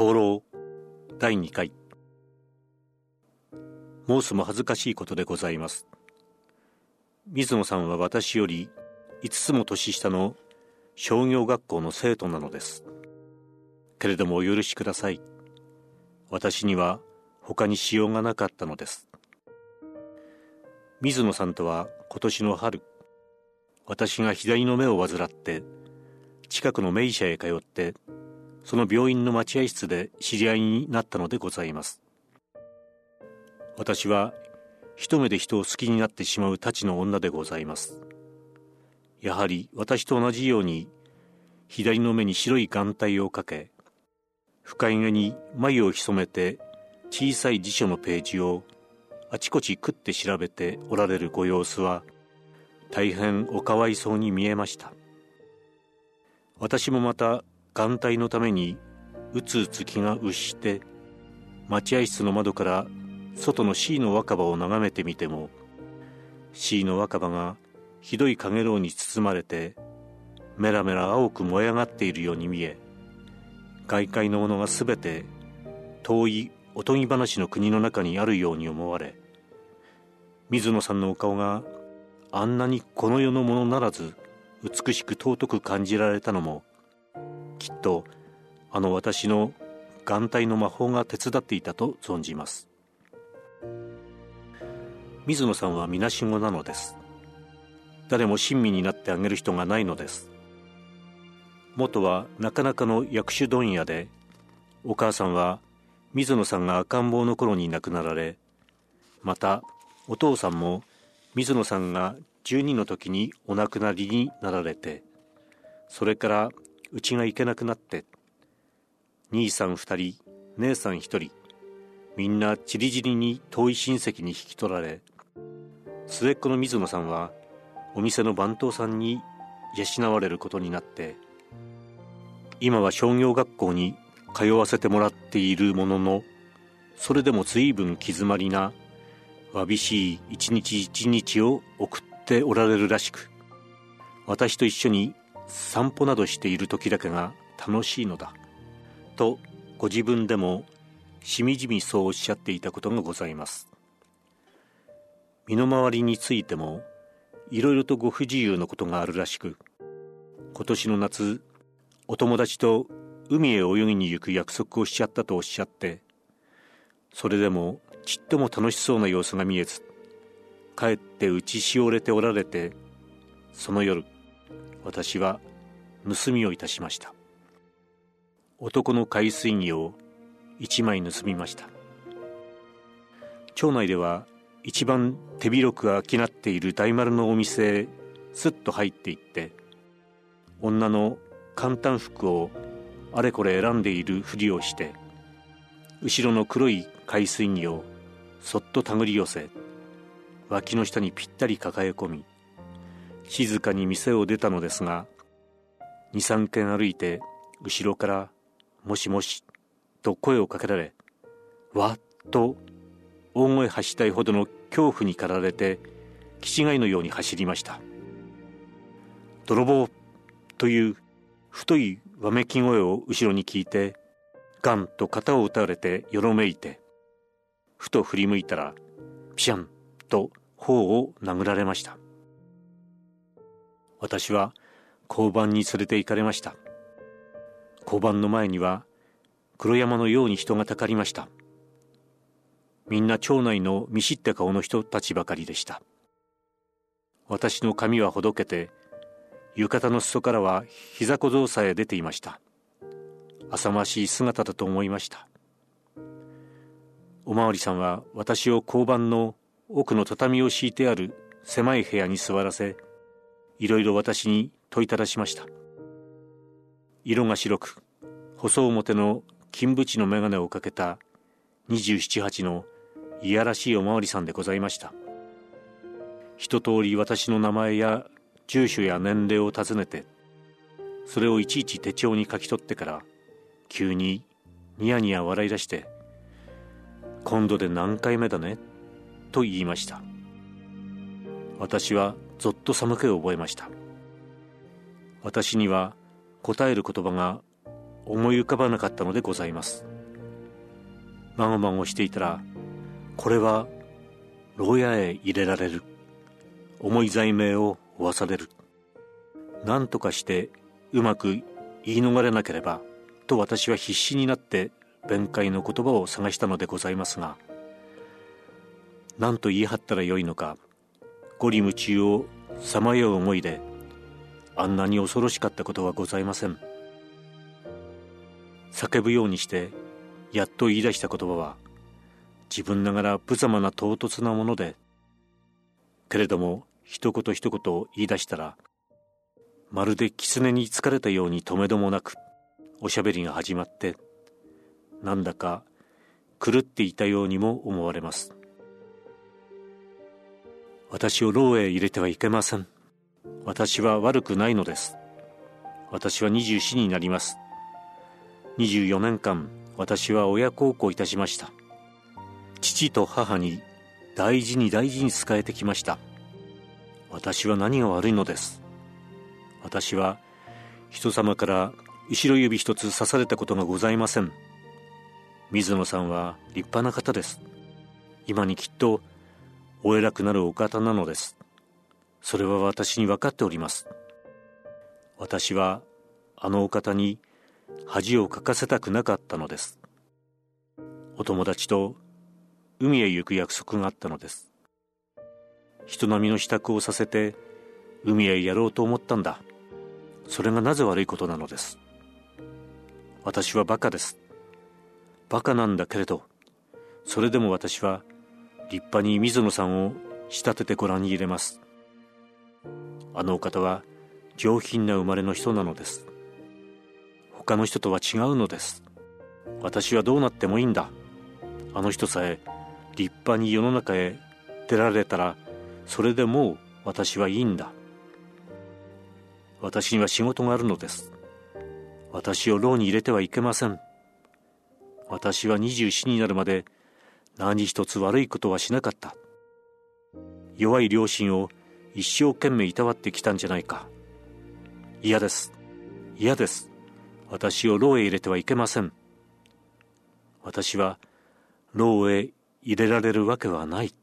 灯籠。第2回。申すも恥ずかしいことでございます。水野さんは私より5つも年下の商業学校の生徒なのです。けれどもお許しください。私には他にしようがなかったのです。水野さんとは今年の春私が左の目を患って近くの名医者へ通ってその病院の待合室で知り合いになったのでございます。私は一目で人を好きになってしまうたちの女でございます。やはり私と同じように左の目に白い眼帯をかけ深いげに眉を潜めて小さい辞書のページをあちこち食って調べておられるご様子は大変おかわいそうに見えました。私もまた眼帯のためにうつうつ気がうして待合室の窓から外の C の若葉を眺めてみても C の若葉がひどい陽炎に包まれてメラメラ青く燃え上がっているように見え外界のものがすべて遠いおとぎ話の国の中にあるように思われ水野さんのお顔があんなにこの世のものならず美しく尊く感じられたのもきっとあの私の眼帯の魔法が手伝っていたと存じます。水野さんはみなしごなのです。誰も親身になってあげる人がないのです。元はなかなかの薬種問屋でお母さんは水野さんが赤ん坊の頃に亡くなられまたお父さんも水野さんが12の時にお亡くなりになられてそれからうちが行けなくなって兄さん2人姉さん1人みんなちりぢりに遠い親戚に引き取られ末っ子の水野さんはお店の番頭さんに養われることになって今は商業学校に通わせてもらっているもののそれでも随分気詰まりなわびしい一日一日を送っておられるらしく私と一緒に散歩などしている時だけが楽しいのだ。とご自分でもしみじみそうおっしゃっていたことがございます。身の回りについてもいろいろとご不自由なことがあるらしく今年の夏お友達と海へ泳ぎに行く約束をしちゃったとおっしゃってそれでもちっとも楽しそうな様子が見えずかえって打ちしおれておられてその夜私は盗みをいたしました。男の海水着を一枚盗みました。町内では一番手広く商っている大丸のお店へすっと入っていって女の簡単服をあれこれ選んでいるふりをして後ろの黒い海水着をそっと手繰り寄せ脇の下にぴったり抱え込み静かに店を出たのですが23軒歩いて後ろから「もしもし」と声をかけられわっと大声発したいほどの恐怖に駆られて気違いのように走りました。泥棒という太いわめき声を後ろに聞いてガンと肩を打たれてよろめいてふと振り向いたらピシャンと頬を殴られました。私は交番に連れて行かれました。交番の前には黒山のように人がたかりました。みんな町内の見知った顔の人たちばかりでした。私の髪はほどけて浴衣の裾からは膝小僧さえ出ていました。浅ましい姿だと思いました。おまわりさんは私を交番の奥の畳を敷いてある狭い部屋に座らせいろいろ私に問いただしました。色が白く細表の金縁の眼鏡をかけた278のいやらしいおまわりさんでございました。一通り私の名前や住所や年齢を尋ねてそれをいちいち手帳に書き取ってから急にニヤニヤ笑い出して「今度で何回目だね?」と言いました。私はぞっと寒気を覚えました。私には答える言葉が思い浮かばなかったのでございます。まごまごしていたらこれは牢屋へ入れられる。重い罪名を負わされる。何とかしてうまく言い逃れなければと私は必死になって弁解の言葉を探したのでございますが何と言い張ったらよいのか五里夢中をさまよう思いであんなに恐ろしかったことはございません。叫ぶようにしてやっと言い出した言葉は自分ながら無様な唐突なものでけれども一言一言言い出したらまるで狐に疲れたように止めどもなくおしゃべりが始まってなんだか狂っていたようにも思われます。私を牢へ入れてはいけません。私は悪くないのです。私は24になります。24年間私は親孝行いたしました。父と母に大事に大事に仕えてきました。私は何が悪いのです。私は人様から後ろ指一つ刺されたことがございません。水野さんは立派な方です。今にきっとお偉くなるお方なのです。それは私に分かっております。私はあのお方に恥をかかせたくなかったのです。お友達と海へ行く約束があったのです。人並みの支度をさせて海へやろうと思ったんだ。それがなぜ悪いことなのです。私はバカです。バカなんだけれどそれでも私は立派に水野さんを仕立ててご覧に入れます。あのお方は上品な生まれの人なのです。他の人とは違うのです。私はどうなってもいいんだ。あの人さえ立派に世の中へ出られたらそれでもう私はいいんだ。私には仕事があるのです。私を牢に入れてはいけません。私は24になるまで何一つ悪いことはしなかった。弱い両親を一生懸命いたわってきたんじゃないか。嫌です。嫌です。私を牢へ入れてはいけません。私は牢へ入れられるわけはない。